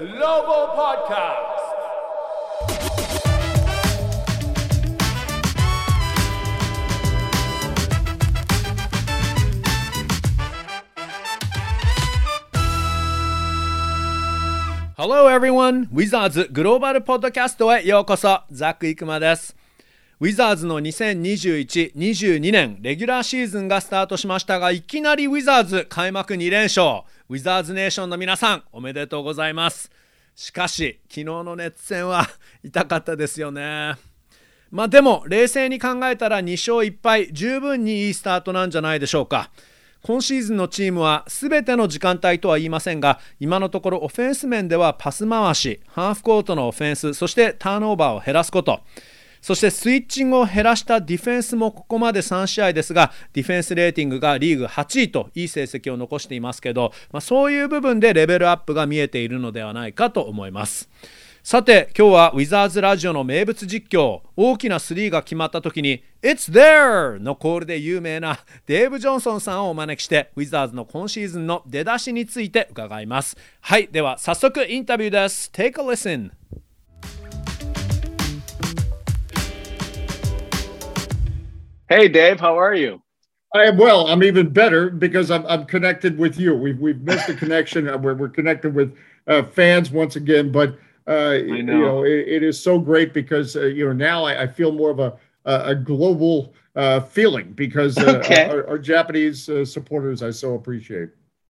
Global Podcast. Hello everyone! ウィザーズグローバルポッドキャストへようこそザック・イクマです。ウィザーズの2021-22年レギュラーシーズンがスタートしましたがいきなりウィザーズ開幕2連勝ウィザーズネーションの皆さんおめでとうございます。しかし昨日の熱戦は 痛かったですよね。まあでも冷静に考えたら2勝1敗十分にいいスタートなんじゃないでしょうか。今シーズンのチームは全ての時間帯とは言いませんが今のところオフェンス面ではパス回しハーフコートのオフェンスそしてターンオーバーを減らすこと。そしてスイッチングを減らしたディフェンスもここまで3試合ですがディフェンスレーティングがリーグ8位といい成績を残していますけど、まあ、そういう部分でレベルアップが見えているのではないかと思います。さて今日はウィザーズラジオの名物実況大きなスリーが決まった時に「It's there!」のコールで有名なデーブ・ジョンソンさんをお招きしてウィザーズの今シーズンの出だしについて伺いますはいでは早速インタビューです Take a listen Hey, Dave, how are you? I am well. I'm even better because I'm, I'm connected with you. We've we've missed the connection. Uh, we're, we're connected with uh, fans once again, but uh, know. you know it, it is so great because uh, you know now I, I, feel more of a a global uh, feeling because uh, okay. our, our, Japanese supporters I so appreciate.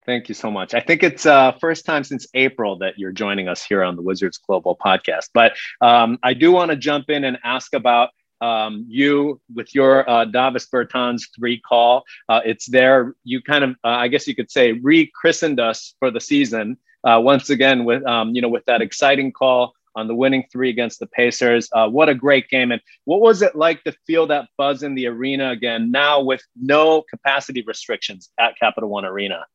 Thank you so much. I think it's uh, first time since April that you're joining us here on the Wizards Global podcast. But um, I do want to jump in and ask about um, you with your uh, Davis Bertans three call. Uh, it's there. You kind of, uh, I guess you could say, rechristened us for the season uh, once again with, um, you know, with that exciting call on the winning three against the Pacers. Uh, what a great game! And what was it like to feel that buzz in the arena again now with no capacity restrictions at Capital One Arena?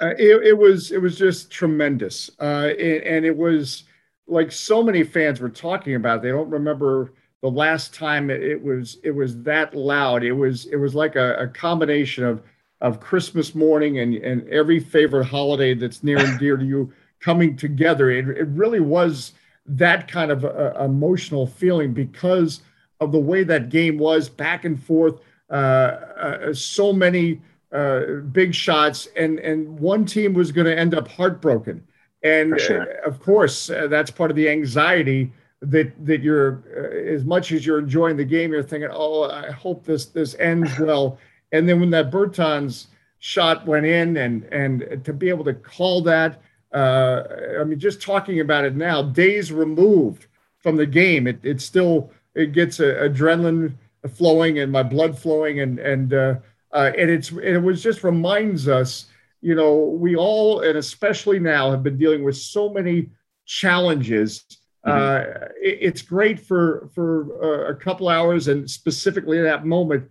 Uh, it, it, was it was just tremendous, and, and it was like so many fans were talking about. They don't remember the last time it, was it was that loud. It was it was like a, a combination of of Christmas morning and and every favorite holiday that's near and dear to you coming together. It it really was that kind of a, a emotional feeling because of the way that game was back and forth. Uh, uh, so many uh, big shots, and and one team was going to end up heartbroken. And sure. Uh, of course, uh, that's part of the anxiety that that you're uh, as much as you're enjoying the game, you're thinking, "Oh, I hope this this ends well." And then when that Bertans shot went in, and and to be able to call that, uh, I mean, just talking about it now, days removed from the game, it it still it gets a, adrenaline flowing and my blood flowing, and and uh, uh, and it's and it was just reminds us, you know, we all and especially now have been dealing with so many challenges Mm-hmm. Uh, it, it's great for for uh, a couple hours, and specifically that moment.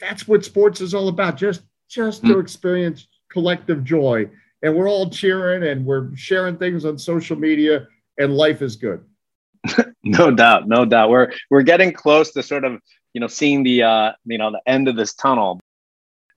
That's what sports is all about. Just just mm-hmm. to experience collective joy, and we're all cheering and we're sharing things on social media, and life is good. no doubt, no doubt. We're we're getting close to sort of you know seeing the uh, you know the end of this tunnel.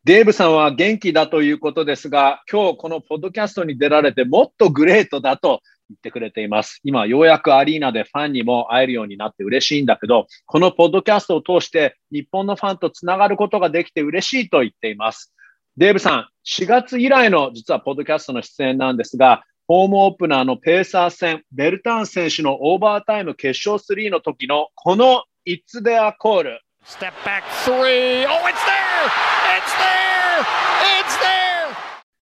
デーブさんは元気だということですが、今日このポッドキャストに出られてもっとグレートだと 言ってくれています。今、ようやくアリーナでファンにも会えるようになって嬉しいんだけど、このポッドキャストを通して日本のファンとつながることができて嬉しいと言っています。デーブさん、4月以来の実はポッドキャストの出演なんですが、ホームオープナーのペーサー戦、ベルタン選手のオーバータイム決勝3の時のこの It's There コール。Step back three. Oh, it's there! It's there! It's there!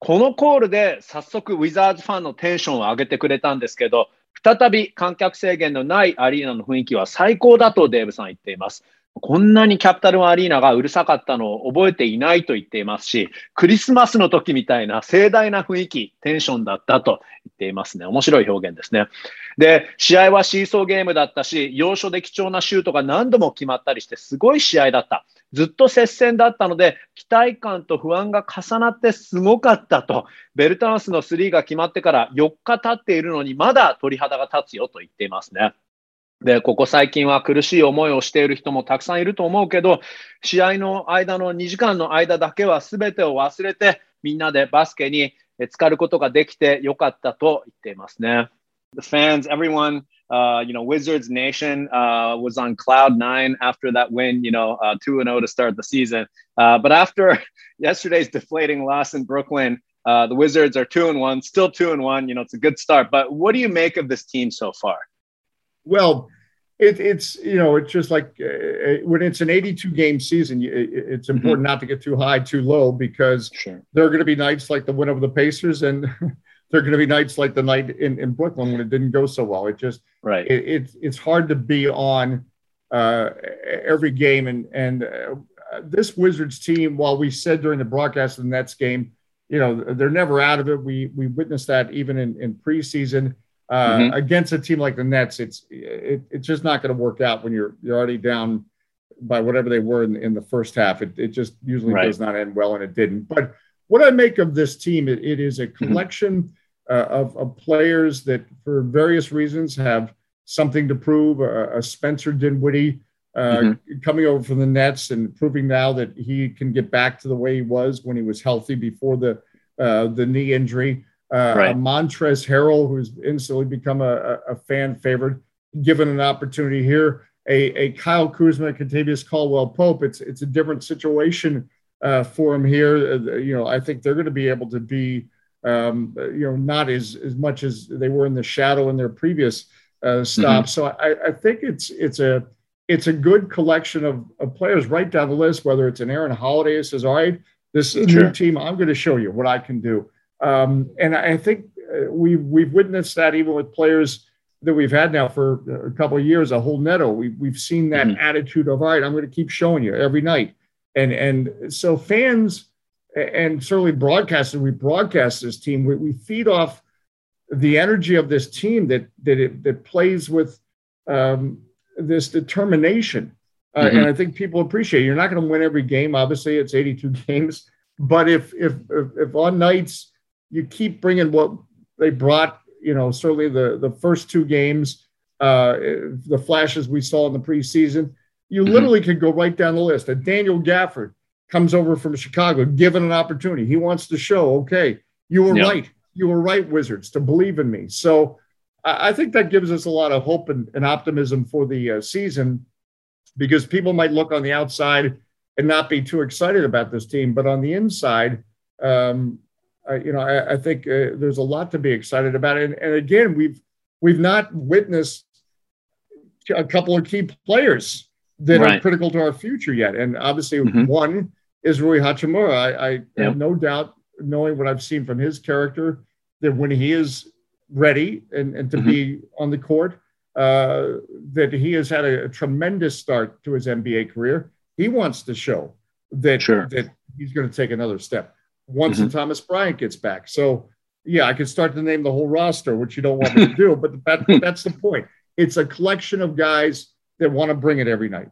このコールで早速ウィザーズファンのテンションを上げてくれたんですけど、再び観客制限のないアリーナの雰囲気は最高だとデーブさん言っています。こんなにキャピタルアリーナがうるさかったのを覚えていないと言っていますし、クリスマスの時みたいな盛大な雰囲気、テンションだったと言っていますね。面白い表現ですね。で、試合はシーソーゲームだったし、要所で貴重なシュートが何度も決まったりして、すごい試合だった。ずっと接戦だったので、期待感と不安が重なってすごかったと、ベルタンスのスリーが決まってから4日経っているのに、まだ鳥肌が立つよと言っていますね。で、ここ最近は苦しい思いをしている人もたくさんいると思うけど、試合の間の2時間の間だけは全てを忘れて、みんなでバスケに浸かることができてよかったと言っていますね。The fans, everyone, uh, you know, Wizards Nation uh, was on cloud nine after that win, you know, uh, 2 0 to start the season. Uh, but after yesterday's deflating loss in Brooklyn, uh, the Wizards are 2 and 1, still 2 and 1. You know, it's a good start. But what do you make of this team so far? Well, it, it's you know it's just like uh, when it's an 82 game season it, it's important mm-hmm. not to get too high too low because sure. there are going to be nights like the win over the pacers and there are going to be nights like the night in, in brooklyn when it didn't go so well it just right it, it it's hard to be on uh, every game and and uh, this wizards team while we said during the broadcast of the nets game you know they're never out of it we we witnessed that even in in preseason uh, mm-hmm. Against a team like the Nets, it's it, it's just not going to work out when you're you're already down by whatever they were in, in the first half. It, it just usually right. does not end well, and it didn't. But what I make of this team, it, it is a mm-hmm. collection. Uh, of, of players that, for various reasons, have something to prove. A, a Spencer Dinwiddie uh, mm-hmm. coming over from the Nets and proving now that he can get back to the way he was when he was healthy before the uh, the knee injury uh, right. a Montrezl Harrell, who's instantly become a, a, fan favorite, given an opportunity here. A, a Kyle Kuzma, Kentavious Caldwell Pope. It's it's a different situation uh, for him here. Uh, you know, I think they're going to be able to be, um, you know, not as as much as they were in the shadow in their previous uh, stops. Mm-hmm. So I, I think it's it's a it's a good collection of, of players right down the list. Whether it's an Aaron Holiday who says, "All right, this sure. new team, I'm going to show you what I can do." Um, and I think uh, we we've witnessed that even with players that we've had now for a couple of years. A Raul Neto, we we've seen that mm-hmm. attitude of all right, I'm going to keep showing you every night, and and so fans and certainly broadcasters, we broadcast this team. We, we feed off the energy of this team that that it, that plays with um, this determination. Uh, mm-hmm. And I think people appreciate it. You're not going to win every game. Obviously, it's 82 games. But if if if, if on nights you keep bringing what they brought. You know, certainly the the first two games, uh, the flashes we saw in the preseason. You mm-hmm. literally could go right down the list. And Daniel Gafford comes over from Chicago, given an opportunity. He wants to show, okay, you were yep. right. You were right, Wizards, to believe in me. So I think that gives us a lot of hope and, and optimism for the uh, season because people might look on the outside and not be too excited about this team. But on the inside, um, uh, you know, I, I think uh, there's a lot to be excited about. And, and again, we've we've not witnessed a couple of key players that right. are critical to our future yet. And obviously, mm-hmm. one is Rui Hachimura. I, I have no doubt, knowing what I've seen from his character, that when he is ready and, and to mm-hmm. be on the court, uh, that he has had a, a, tremendous start to his NBA career. He wants to show that, sure. that he's going to take another step once mm-hmm. Thomas Bryant gets back. So yeah, I could start to name the whole roster, which you don't want me to do, but that, that's the point. It's a collection of guys that want to bring it every night.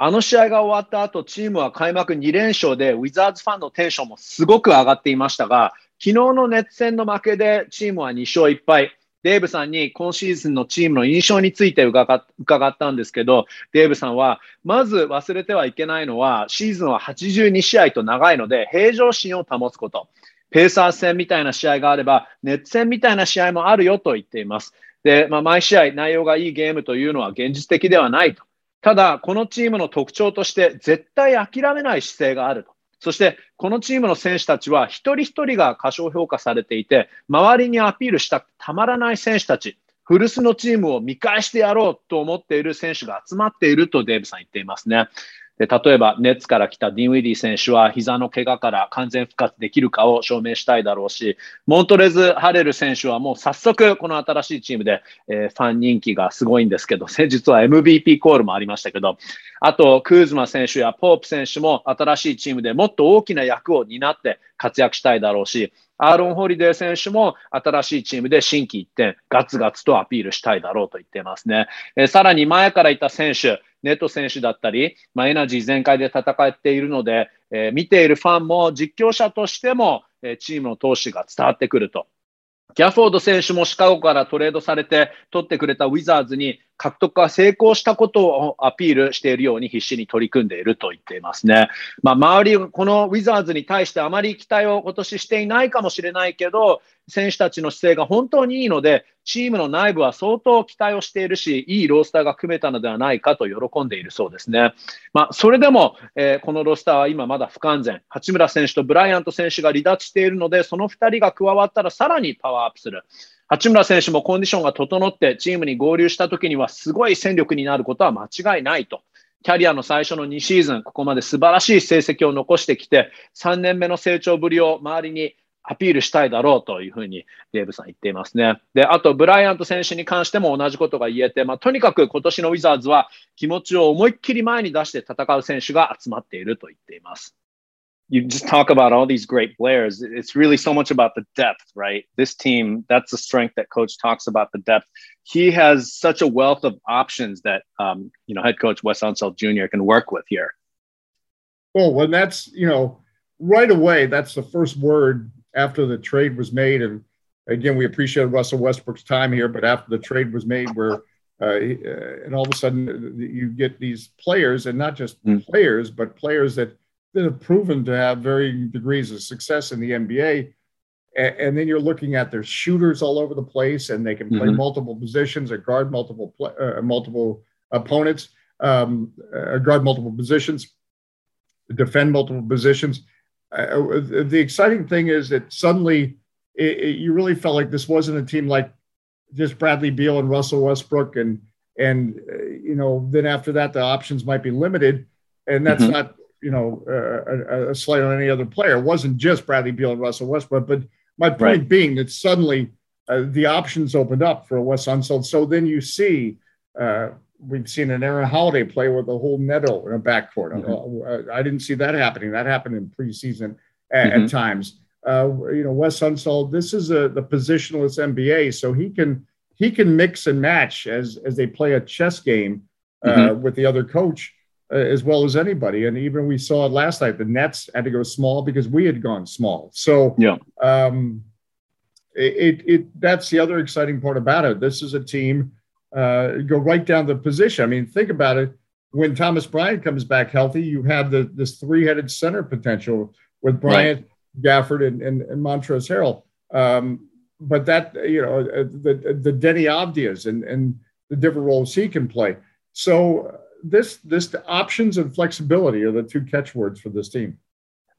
あの試合が終わった後、チームは開幕2連勝で、ウィザーズファンのテンションもすごく上がっていましたが、昨日の熱戦の負けでチームは2勝1敗。デーブさんに今シーズンのチームの印象について伺ったんですけど、デーブさんは、まず忘れてはいけないのは、シーズンは82試合と長いので、平常心を保つこと。ペーサー戦みたいな試合があれば、熱戦みたいな試合もあるよと言っています。で、まあ、毎試合内容がいいゲームというのは現実的ではないと。ただ、このチームの特徴として、絶対諦めない姿勢があると。そして、このチームの選手たちは一人一人が過小評価されていて、周りにアピールしたたまらない選手たち、古巣のチームを見返してやろうと思っている選手が集まっているとデーブさん言っていますね。で例えば、ネッツから来たディン・ウィディ選手は膝の怪我から完全復活できるかを証明したいだろうし、モントレズ・ハレル選手はもう早速この新しいチームで、えー、ファン人気がすごいんですけど、先日は MVP コールもありましたけど、あと、クーズマ選手やポープ選手も新しいチームでもっと大きな役を担って活躍したいだろうし、アーロン・ホリデー選手も新しいチームで心機一転、ガツガツとアピールしたいだろうと言っていますね。えー、さらに前からいた選手、ネット選手だったり、まあ、エナジー全開で戦っているので、えー、見ているファンも実況者としても、えー、チームの闘志が伝わってくると。キャフォード選手もシカゴからトレードされて取ってくれたウィザーズに獲得が成功したことをアピールしているように必死に取り組んでいると言っていますね。まあ、周り、このウィザーズに対してあまり期待を今年していないかもしれないけど、選手たちの姿勢が本当にいいので、チームの内部は相当期待をしているし、いいロースターが組めたのではないかと喜んでいるそうですね。まあ、それでも、えー、このロースターは今まだ不完全。八村選手とブライアント選手が離脱しているので、その2人が加わったらさらにパワーアップする。八村選手もコンディションが整ってチームに合流した時にはすごい戦力になることは間違いないと。キャリアの最初の2シーズン、ここまで素晴らしい成績を残してきて、3年目の成長ぶりを周りにアピールしたいだろうというふうにデーブさん言っていますね。で、あと、ブライアント選手に関しても同じことが言えて、まあ、とにかく今年のウィザーズは気持ちを思いっきり前に出して戦う選手が集まっていると言っています。You just talk about all these great players. It's really so much about the depth, right? This team, that's the strength that coach talks about the depth. He has such a wealth of options that, um, you know, head coach Wes Unseld Jr. can work with here. Well, when that's, you know, right away, that's the first word after the trade was made. And again, we appreciate Russell Westbrook's time here, but after the trade was made, where uh, and all of a sudden you get these players, and not just mm. players, but players that that have proven to have varying degrees of success in the NBA. And, and then you're looking at their shooters all over the place, and they can play mm-hmm. multiple positions or guard multiple uh, multiple opponents, um, uh, guard multiple positions, defend multiple positions. Uh, the exciting thing is that suddenly it, it, you really felt like this wasn't a team like just Bradley Beal and Russell Westbrook, and and uh, you know then after that the options might be limited, and that's mm-hmm. not you know, a, a, slight on any other player. It wasn't just Bradley Beal and Russell Westbrook, but my point right. being that suddenly uh, the options opened up for Wes Unseld. So then you see, uh, we've seen an Aaron Holiday play with a Raul Neto in a backcourt. Mm-hmm. Uh, I didn't see that happening. That happened in preseason at, mm-hmm. at times. Uh, you know, Wes Unseld, this is a, the positionless NBA, so he can he can mix and match as as they play a chess game uh, mm-hmm. with the other coach uh, as well as anybody. And even we saw it last night. The Nets had to go small because we had gone small. So yeah, um, it, it that's the other exciting part about it. This is a team. Uh, go right down the position. I mean, think about it. When Thomas Bryant comes back healthy, you have the this three headed center potential with Bryant, right. Gafford, and, and, and Montrezl Harrell. Um, but that you know uh, the the Deni Avdijas and and the different roles he can play. So this this options and flexibility are the two catchwords for this team.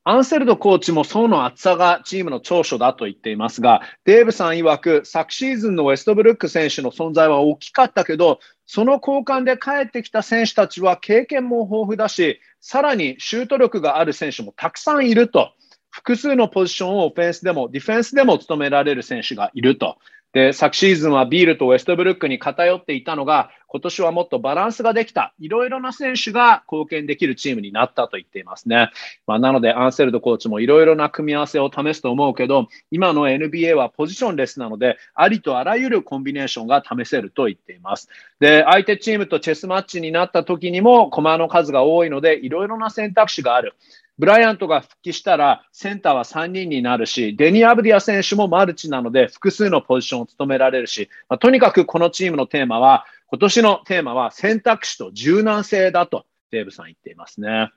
アンセルドコーチも層の厚さがチームの長所だと言っていますが、デーブさん曰く、昨シーズンのウェストブルック選手の存在は大きかったけど、その交換で帰ってきた選手たちは経験も豊富だし、さらにシュート力がある選手もたくさんいると。複数のポジションをオフェンスでもディフェンスでも務められる選手がいると。で、昨シーズンはビールとウェストブルックに偏っていたのが、今年はもっとバランスができた、いろいろな選手が貢献できるチームになったと言っていますね。まあ、なので、アンセルドコーチもいろいろな組み合わせを試すと思うけど、今の NBA はポジションレスなので、ありとあらゆるコンビネーションが試せると言っています。で、相手チームとチェスマッチになった時にも、駒の数が多いので、いろいろな選択肢がある。ブライアントが復帰したらセンターは3人になるし、デニー・アブディア選手もマルチなので複数のポジションを務められるし、まあ、とにかくこのチームのテーマは、今年のテーマは選択肢と柔軟性だとデーブさん言っていますね。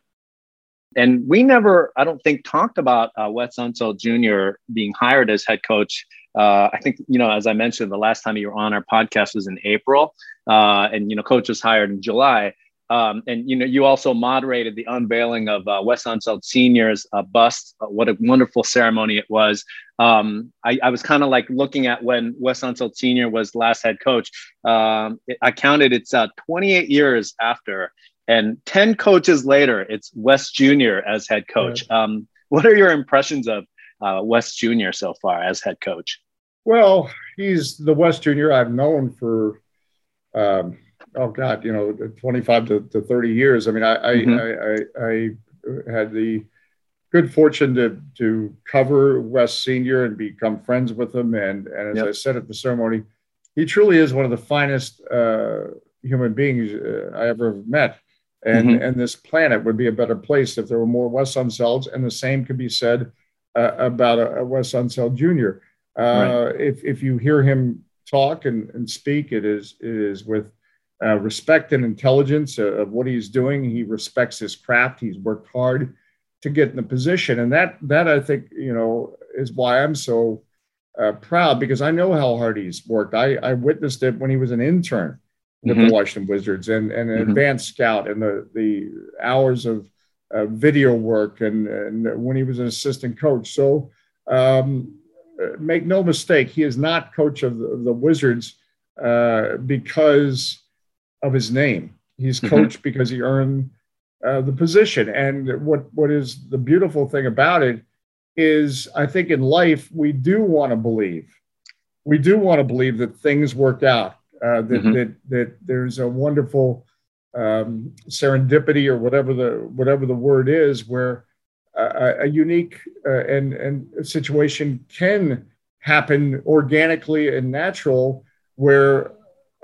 And we never, I don't think, talked about uh, Wes Unseld Jr. being hired as head coach. Uh, I think, you know, as I mentioned, the last time you were on our podcast was in April, uh, and you know, coach was hired in July. Um, and you know, you also moderated the unveiling of uh, Wes Unseld Senior's uh, bust. Uh, what a wonderful ceremony it was! Um, I, I, was kind of like looking at when Wes Unseld Senior was last head coach. Um, it, I counted; it's uh, 28 years after, and 10 coaches later, it's Wes Junior as head coach. Right. Um, what are your impressions of uh, Wes Junior so far as head coach? Well, he's the Wes Junior I've known for. Oh God, you know, 25 to, to 30 years. I mean, I, mm-hmm. I, I, I, had the good fortune to, to cover Wes Senior and become friends with him. And, and as yep. I said at the ceremony, he truly is one of the finest uh, human beings uh, I ever met. And, mm-hmm. and this planet would be a better place if there were more Wes Unselds. And the same could be said uh, about a, a Wes Unseld Jr. Uh, right. If, if you hear him talk and, and speak, it is, it is with uh, respect and intelligence of what he's doing. He respects his craft. He's worked hard to get in the position, and that that I think you know is why I'm so uh, proud because I know how hard he's worked. I, I witnessed it when he was an intern with mm-hmm. the Washington Wizards and, and an mm-hmm. advanced scout and the the hours of uh, video work and, and when he was an assistant coach. So um, make no mistake, he is not coach of the, of the Wizards uh, because of his name. He's mm-hmm. coach mm-hmm. because he earned uh, the position. And what what is the beautiful thing about it is, I think in life we do want to believe, we do want to believe that things work out, uh, that mm-hmm. that that there's a wonderful um, serendipity or whatever the whatever the word is, where a, a unique uh, and and situation can happen organically and natural, where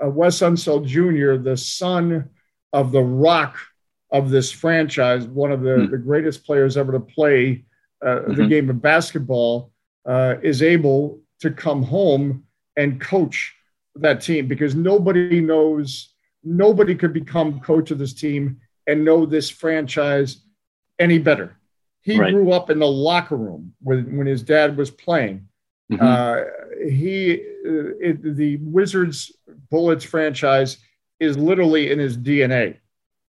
uh, Wes Unseld Jr., the son of the rock of this franchise, one of the, mm-hmm. the greatest players ever to play uh, mm-hmm. the game of basketball, uh, is able to come home and coach that team because nobody knows, nobody could become coach of this team and know this franchise any better. He right. grew up in the locker room when, when his dad was playing. Mm-hmm. Uh, he, uh, it, the Wizards Bullets franchise is literally in his DNA.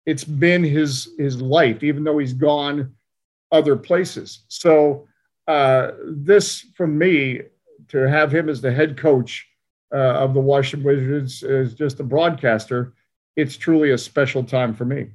It's been his his life, even though he's gone other places. So uh, this, for me, to have him as the head coach uh, of the Washington Wizards as just a broadcaster, it's truly a special time for me.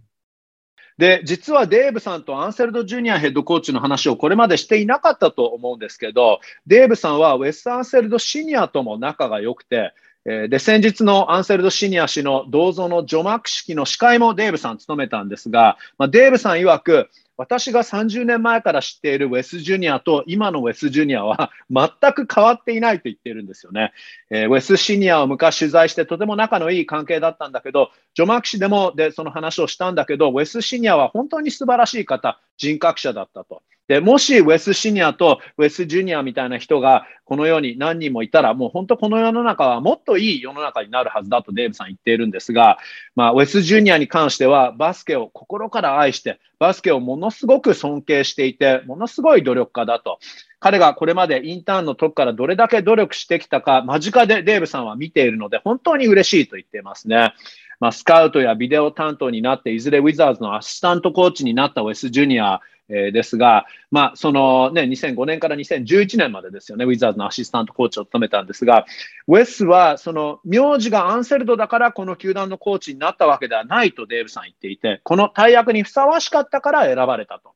で、実はデーブさんとアンセルド・ジュニアヘッドコーチの話をこれまでしていなかったと思うんですけど、デーブさんはウェス・アンセルド・シニアとも仲が良くてえ、で、先日のアンセルド・シニア氏の銅像の除幕式の司会もデーブさん務めたんですが、まあ、デーブさん曰く、私が30年前から知っているウェス・ジュニアと今のウェス・ジュニアは全く変わっていないと言っているんですよね。えー、ウェス・シニアを昔取材してとても仲のいい関係だったんだけど、除幕式でもでその話をしたんだけど、ウェス・シニアは本当に素晴らしい方、人格者だったと。で、もしウェスシニアとウェスジュニアみたいな人がこの世に何人もいたら、もう本当この世の中はもっといい世の中になるはずだとデーブさん言っているんですが、まあ、ウェスジュニアに関してはバスケを心から愛して、バスケをものすごく尊敬していて、ものすごい努力家だと。彼がこれまでインターンの時からどれだけ努力してきたか、間近でデーブさんは見ているので、本当に嬉しいと言っていますね。まあ、スカウトやビデオ担当になって、いずれウィザーズのアシスタントコーチになったウェスジュニア、えですが、まあ、そのね、2005年から2011年までですよね、ウィザーズのアシスタントコーチを務めたんですが、ウェスは、その、名字がアンセルドだからこの球団のコーチになったわけではないとデーブさん言っていて、この大役にふさわしかったから選ばれたと。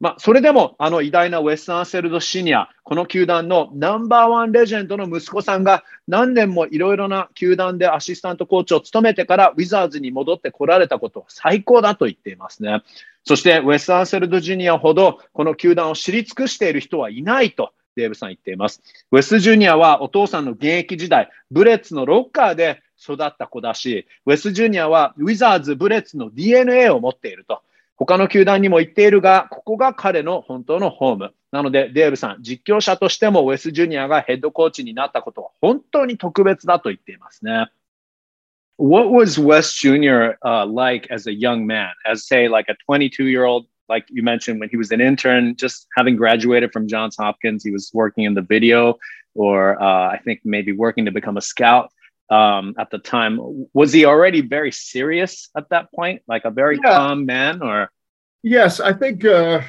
まあ、それでも、あの偉大なウェス・アンセルド・シニア、この球団のナンバーワンレジェンドの息子さんが何年もいろいろな球団でアシスタントコーチを務めてからウィザーズに戻ってこられたことは最高だと言っていますね。そして、ウェス・アンセルド・ジュニアほどこの球団を知り尽くしている人はいないと。デーブさん言っています。ウェス・ジュニアはお父さんの現役時代、ブレッツのロッカーで育った子だし、ウェス・ジュニアはウィザーズ・ブレッツの DNA を持っていると。他の球団にも言っているが、ここが彼の本当のホーム。なので、デーブさん、実況者としてもウェス・ジュニアがヘッドコーチになったことは本当に特別だと言っていますね。What was Wes Jr. Uh, like as a young man, as say like a 22 year old? Like you mentioned, when he was an intern, just having graduated from Johns Hopkins, he was working in the video, or uh, I think maybe working to become a scout. Um, at the time. Was he already very serious at that point, like a very yeah. calm man, or? Yes, I think uh,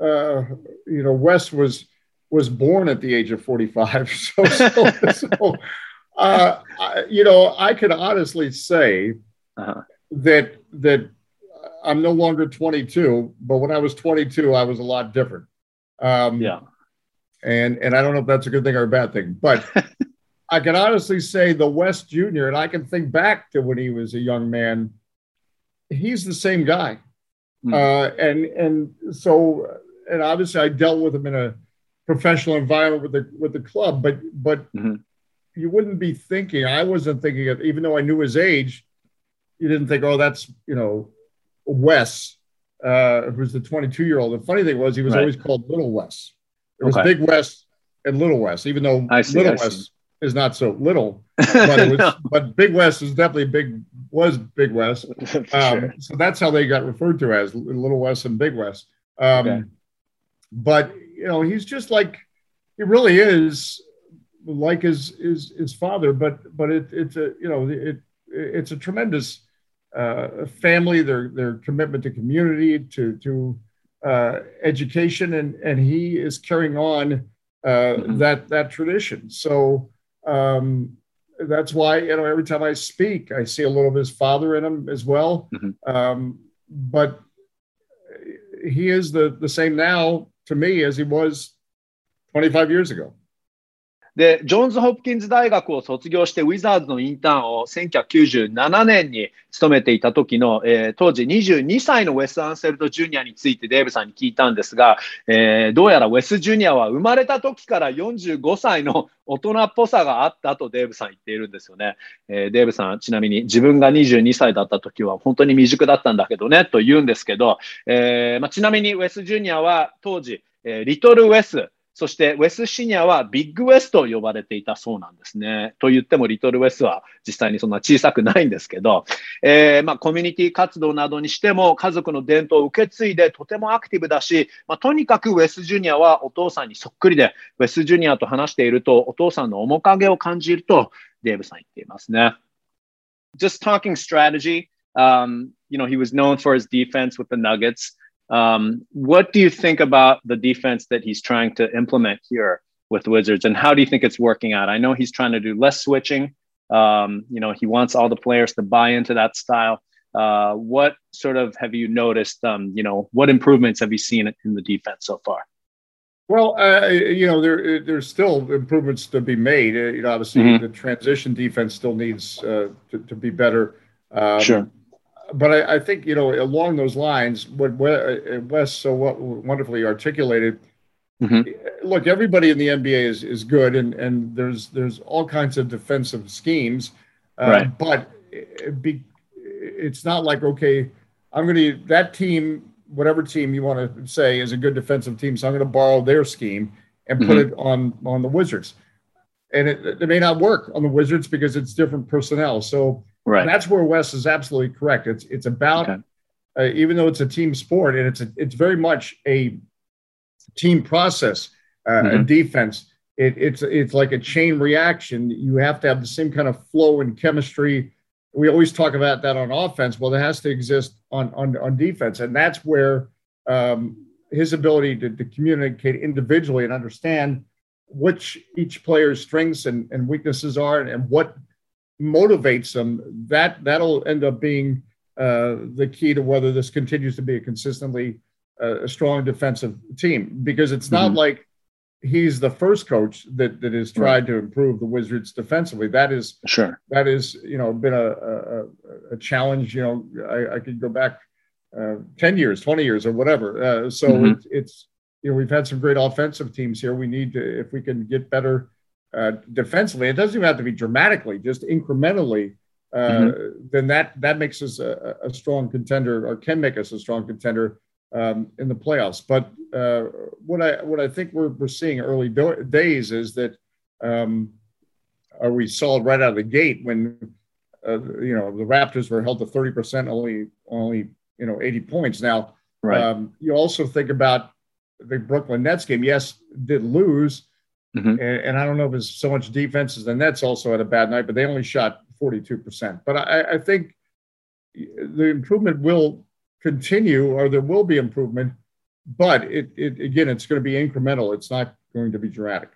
uh, you know Wes was was born at the age of forty five, so, so, so uh, I, you know I can honestly say uh-huh. that that I'm no longer 22, but when I was 22, I was a lot different. Um, yeah. And and I don't know if that's a good thing or a bad thing, but I can honestly say the Wes Junior, and I can think back to when he was a young man. He's the same guy, mm. uh, and and so and obviously I dealt with him in a professional environment with the with the club, but but mm-hmm. you wouldn't be thinking. I wasn't thinking of even though I knew his age. You didn't think, oh, that's you know, Wes, uh, who's the 22 year old. The funny thing was he was right. always called Little Wes. It was okay. Big Wes and Little Wes, even though I see, Little I Wes is not so little, but it was, no. but Big Wes is definitely big was Big Wes. Um, sure. So that's how they got referred to as Little Wes and Big Wes. Um, okay. But you know, he's just like he really is like his his his father. But but it, it's a you know it it's a tremendous uh, family. Their their commitment to community to to uh, education, and and he is carrying on uh, mm-hmm. that that tradition. So um, that's why you know every time I speak, I see a little of his father in him as well. Mm-hmm. Um, but he is the the same now to me as he was 25 years ago. で、ジョンズ・ホプキンズ大学を卒業して、ウィザーズのインターンを1997年に勤めていた時の、えー、当時22歳のウェス・アンセルド・ジュニアについてデーブさんに聞いたんですが、えー、どうやらウェス・ジュニアは生まれた時から45歳の大人っぽさがあったとデーブさん言っているんですよね。えー、デーブさん、ちなみに自分が22歳だった時は本当に未熟だったんだけどねと言うんですけど、えーまあ、ちなみにウェス・ジュニアは当時、えー、リトル・ウェス、そしてウェスシニアはビッグウェスと呼ばれていたそうなんですね。と言ってもリトルウェスは実際にそんな小さくないんですけど、えー、まあ、コミュニティ活動などにしても家族の伝統を受け継いでとてもアクティブだし、まあ、とにかくウェスジュニアはお父さんにそっくりで、ウェスジュニアと話しているとお父さんの面影を感じるとデーブさん言っていますね。Just talking strategy, um, you know, he was known for his defense with the Nuggets. Um, what do you think about the defense that he's trying to implement here with Wizards, and how do you think it's working out? I know he's trying to do less switching. Um, you know, he wants all the players to buy into that style. Uh, what sort of have you noticed? Um, you know, what improvements have you seen in the defense so far? Well, uh, you know, there there's still improvements to be made. Uh, you know, obviously mm-hmm. the transition defense still needs uh, to, to, be better. Um, sure but I, I, think you know along those lines, what Wes so wonderfully articulated. Mm-hmm. Look, everybody in the NBA is is good, and and there's there's all kinds of defensive schemes, uh, right. but it be, it's not like okay, I'm going to that team, whatever team you want to say is a good defensive team, so I'm going to borrow their scheme and put mm-hmm. it on on the Wizards, and it, it may not work on the Wizards because it's different personnel. So Right. that's where Wes is absolutely correct. It's it's about okay. uh, even though it's a team sport and it's a, it's very much a team process, uh, mm-hmm. a defense. It, it's it's like a chain reaction. You have to have the same kind of flow and chemistry. We always talk about that on offense. Well, it has to exist on on, on defense, and that's where um, his ability to, to communicate individually and understand which each player's strengths and, and weaknesses are and, and what motivates them, that that'll end up being uh, the key to whether this continues to be a consistently uh, a strong defensive team. Because it's not mm-hmm. like he's the first coach that that has tried right. to improve the Wizards defensively. That is sure. That is you know been a a, a challenge. You know, I, I could go back uh, ten years, twenty years, or whatever. Uh, so mm-hmm. it, it's you know we've had some great offensive teams here. We need to if we can get better uh, defensively. It doesn't even have to be dramatically, just incrementally. Uh, mm-hmm. Then that that makes us a, a, strong contender, or can make us a strong contender um, in the playoffs. But uh, what I what I think we're we're seeing early do- days is that um, we saw right out of the gate when uh, you know the Raptors were held to thirty percent, only only you know eighty points. Now right. um, you also think about the Brooklyn Nets game. Yes, did lose Mm-hmm. And, and, I don't know if it's so much defense as the Nets also had a bad night, but they only shot 42%. But I, I think the improvement will continue, or there will be improvement, but it, it again, it's going to be incremental. It's not going to be dramatic.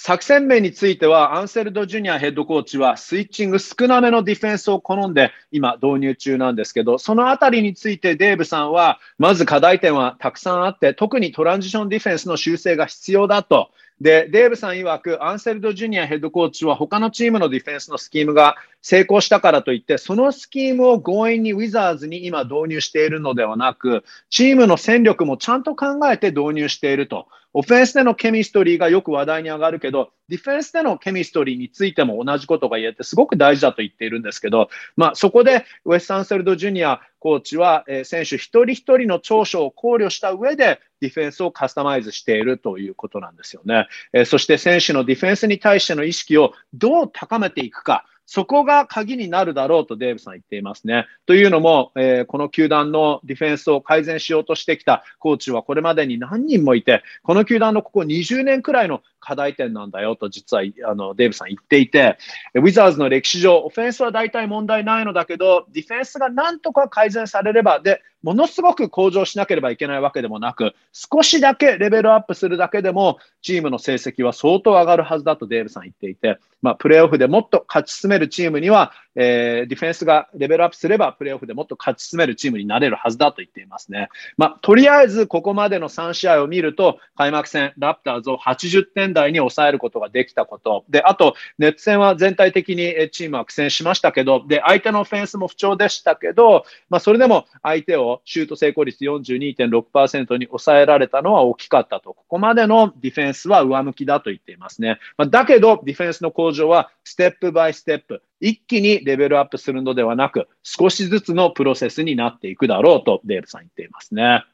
作戦面については、アンセルド・ジュニアヘッドコーチは、スイッチング少なめのディフェンスを好んで、今、導入中なんですけど、そのあたりについてデーブさんは、まず課題点はたくさんあって、特にトランジションディフェンスの修正が必要だとで、デーブさん曰く、アンセルド・ジュニアヘッドコーチは他のチームのディフェンスのスキームが成功したからといって、そのスキームを強引にウィザーズに今導入しているのではなく、チームの戦力もちゃんと考えて導入していると。オフェンスでのケミストリーがよく話題に上がるけど、ディフェンスでのケミストリーについても同じことが言えて、すごく大事だと言っているんですけど、まあ、そこでウェス・サンセルド・ジュニアコーチは、えー、選手一人一人の長所を考慮した上で、ディフェンスをカスタマイズしているということなんですよね。えー、そして選手のディフェンスに対しての意識をどう高めていくか。そこが鍵になるだろうとデーブさん言っていますね。というのも、えー、この球団のディフェンスを改善しようとしてきたコーチはこれまでに何人もいて、この球団のここ20年くらいの課題点なんだよと実はあのデーブさん言っていて、ウィザーズの歴史上、オフェンスは大体問題ないのだけど、ディフェンスがなんとか改善されれば、で、ものすごく向上しなければいけないわけでもなく、少しだけレベルアップするだけでも、チームの成績は相当上がるはずだとデーブさん言っていて、まあ、プレーオフでもっと勝ち進めるチームには、えー、ディフェンスがレベルアップすれば、プレーオフでもっと勝ち進めるチームになれるはずだと言っていますね。まあ、とりあえずここまでの3試合を見ると、開幕戦、ラプターズを80点台に抑えることができたこと。で、あと、ネッツ戦は全体的にチームは苦戦しましたけど、で、相手のオフェンスも不調でしたけど、まあ、それでも相手をシュート成功率42.6%に抑えられたのは大きかったと。ここまでのディフェンスは上向きだと言っていますね。まあ、だけど、ディフェンスの向上はステップバイステップ。一気にレベルアップするのではなく、少しずつのプロセスになっていくだろうとデーブさん言っていますね。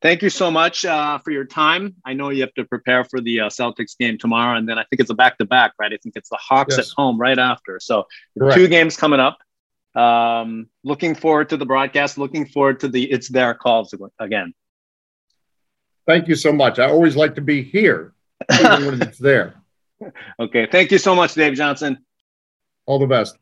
Thank you so much uh, for your time. I know you have to prepare for the uh, Celtics game tomorrow, and then I think it's a back to back, right? I think it's the Hawks yes. at home right after. So, two games coming up. Um, looking forward to the broadcast, looking forward to the It's There calls again. Thank you so much. I always like to be here, even when it's there. Okay. Thank you so much, Dave Johnson. All the best.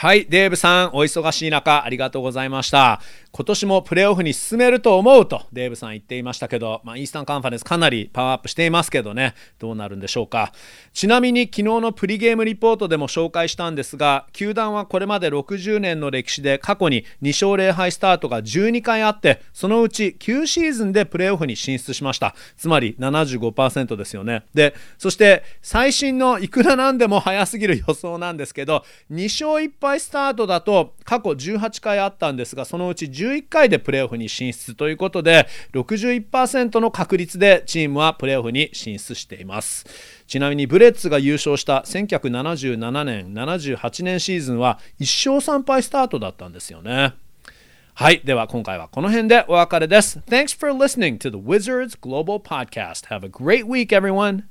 はい、デーブさん、お忙しい中、ありがとうございました。今年もプレーオフに進めると思うとデーブさん言っていましたけど、まあ、イースタンカンファレンスかなりパワーアップしていますけどねどうなるんでしょうか。ちなみに昨日のプリゲームリポートでも紹介したんですが球団はこれまで60年の歴史で過去に2勝0敗スタートが12回あってそのうち9シーズンでプレーオフに進出しました。つまり75%ですよね。でそして最新のいくらなんでも早すぎる予想なんですけど2勝1敗スタートだと過去18回あったんですがそのうち11回でプレーオフに進出ということで61%の確率でチームはプレーオフに進出していますちなみにブレッツが優勝した1977年78年シーズンは1勝3敗スタートだったんですよねはい。では今回はこの辺でお別れです。Thanks for listening to the Wizards Global Podcast. Have a great week, everyone.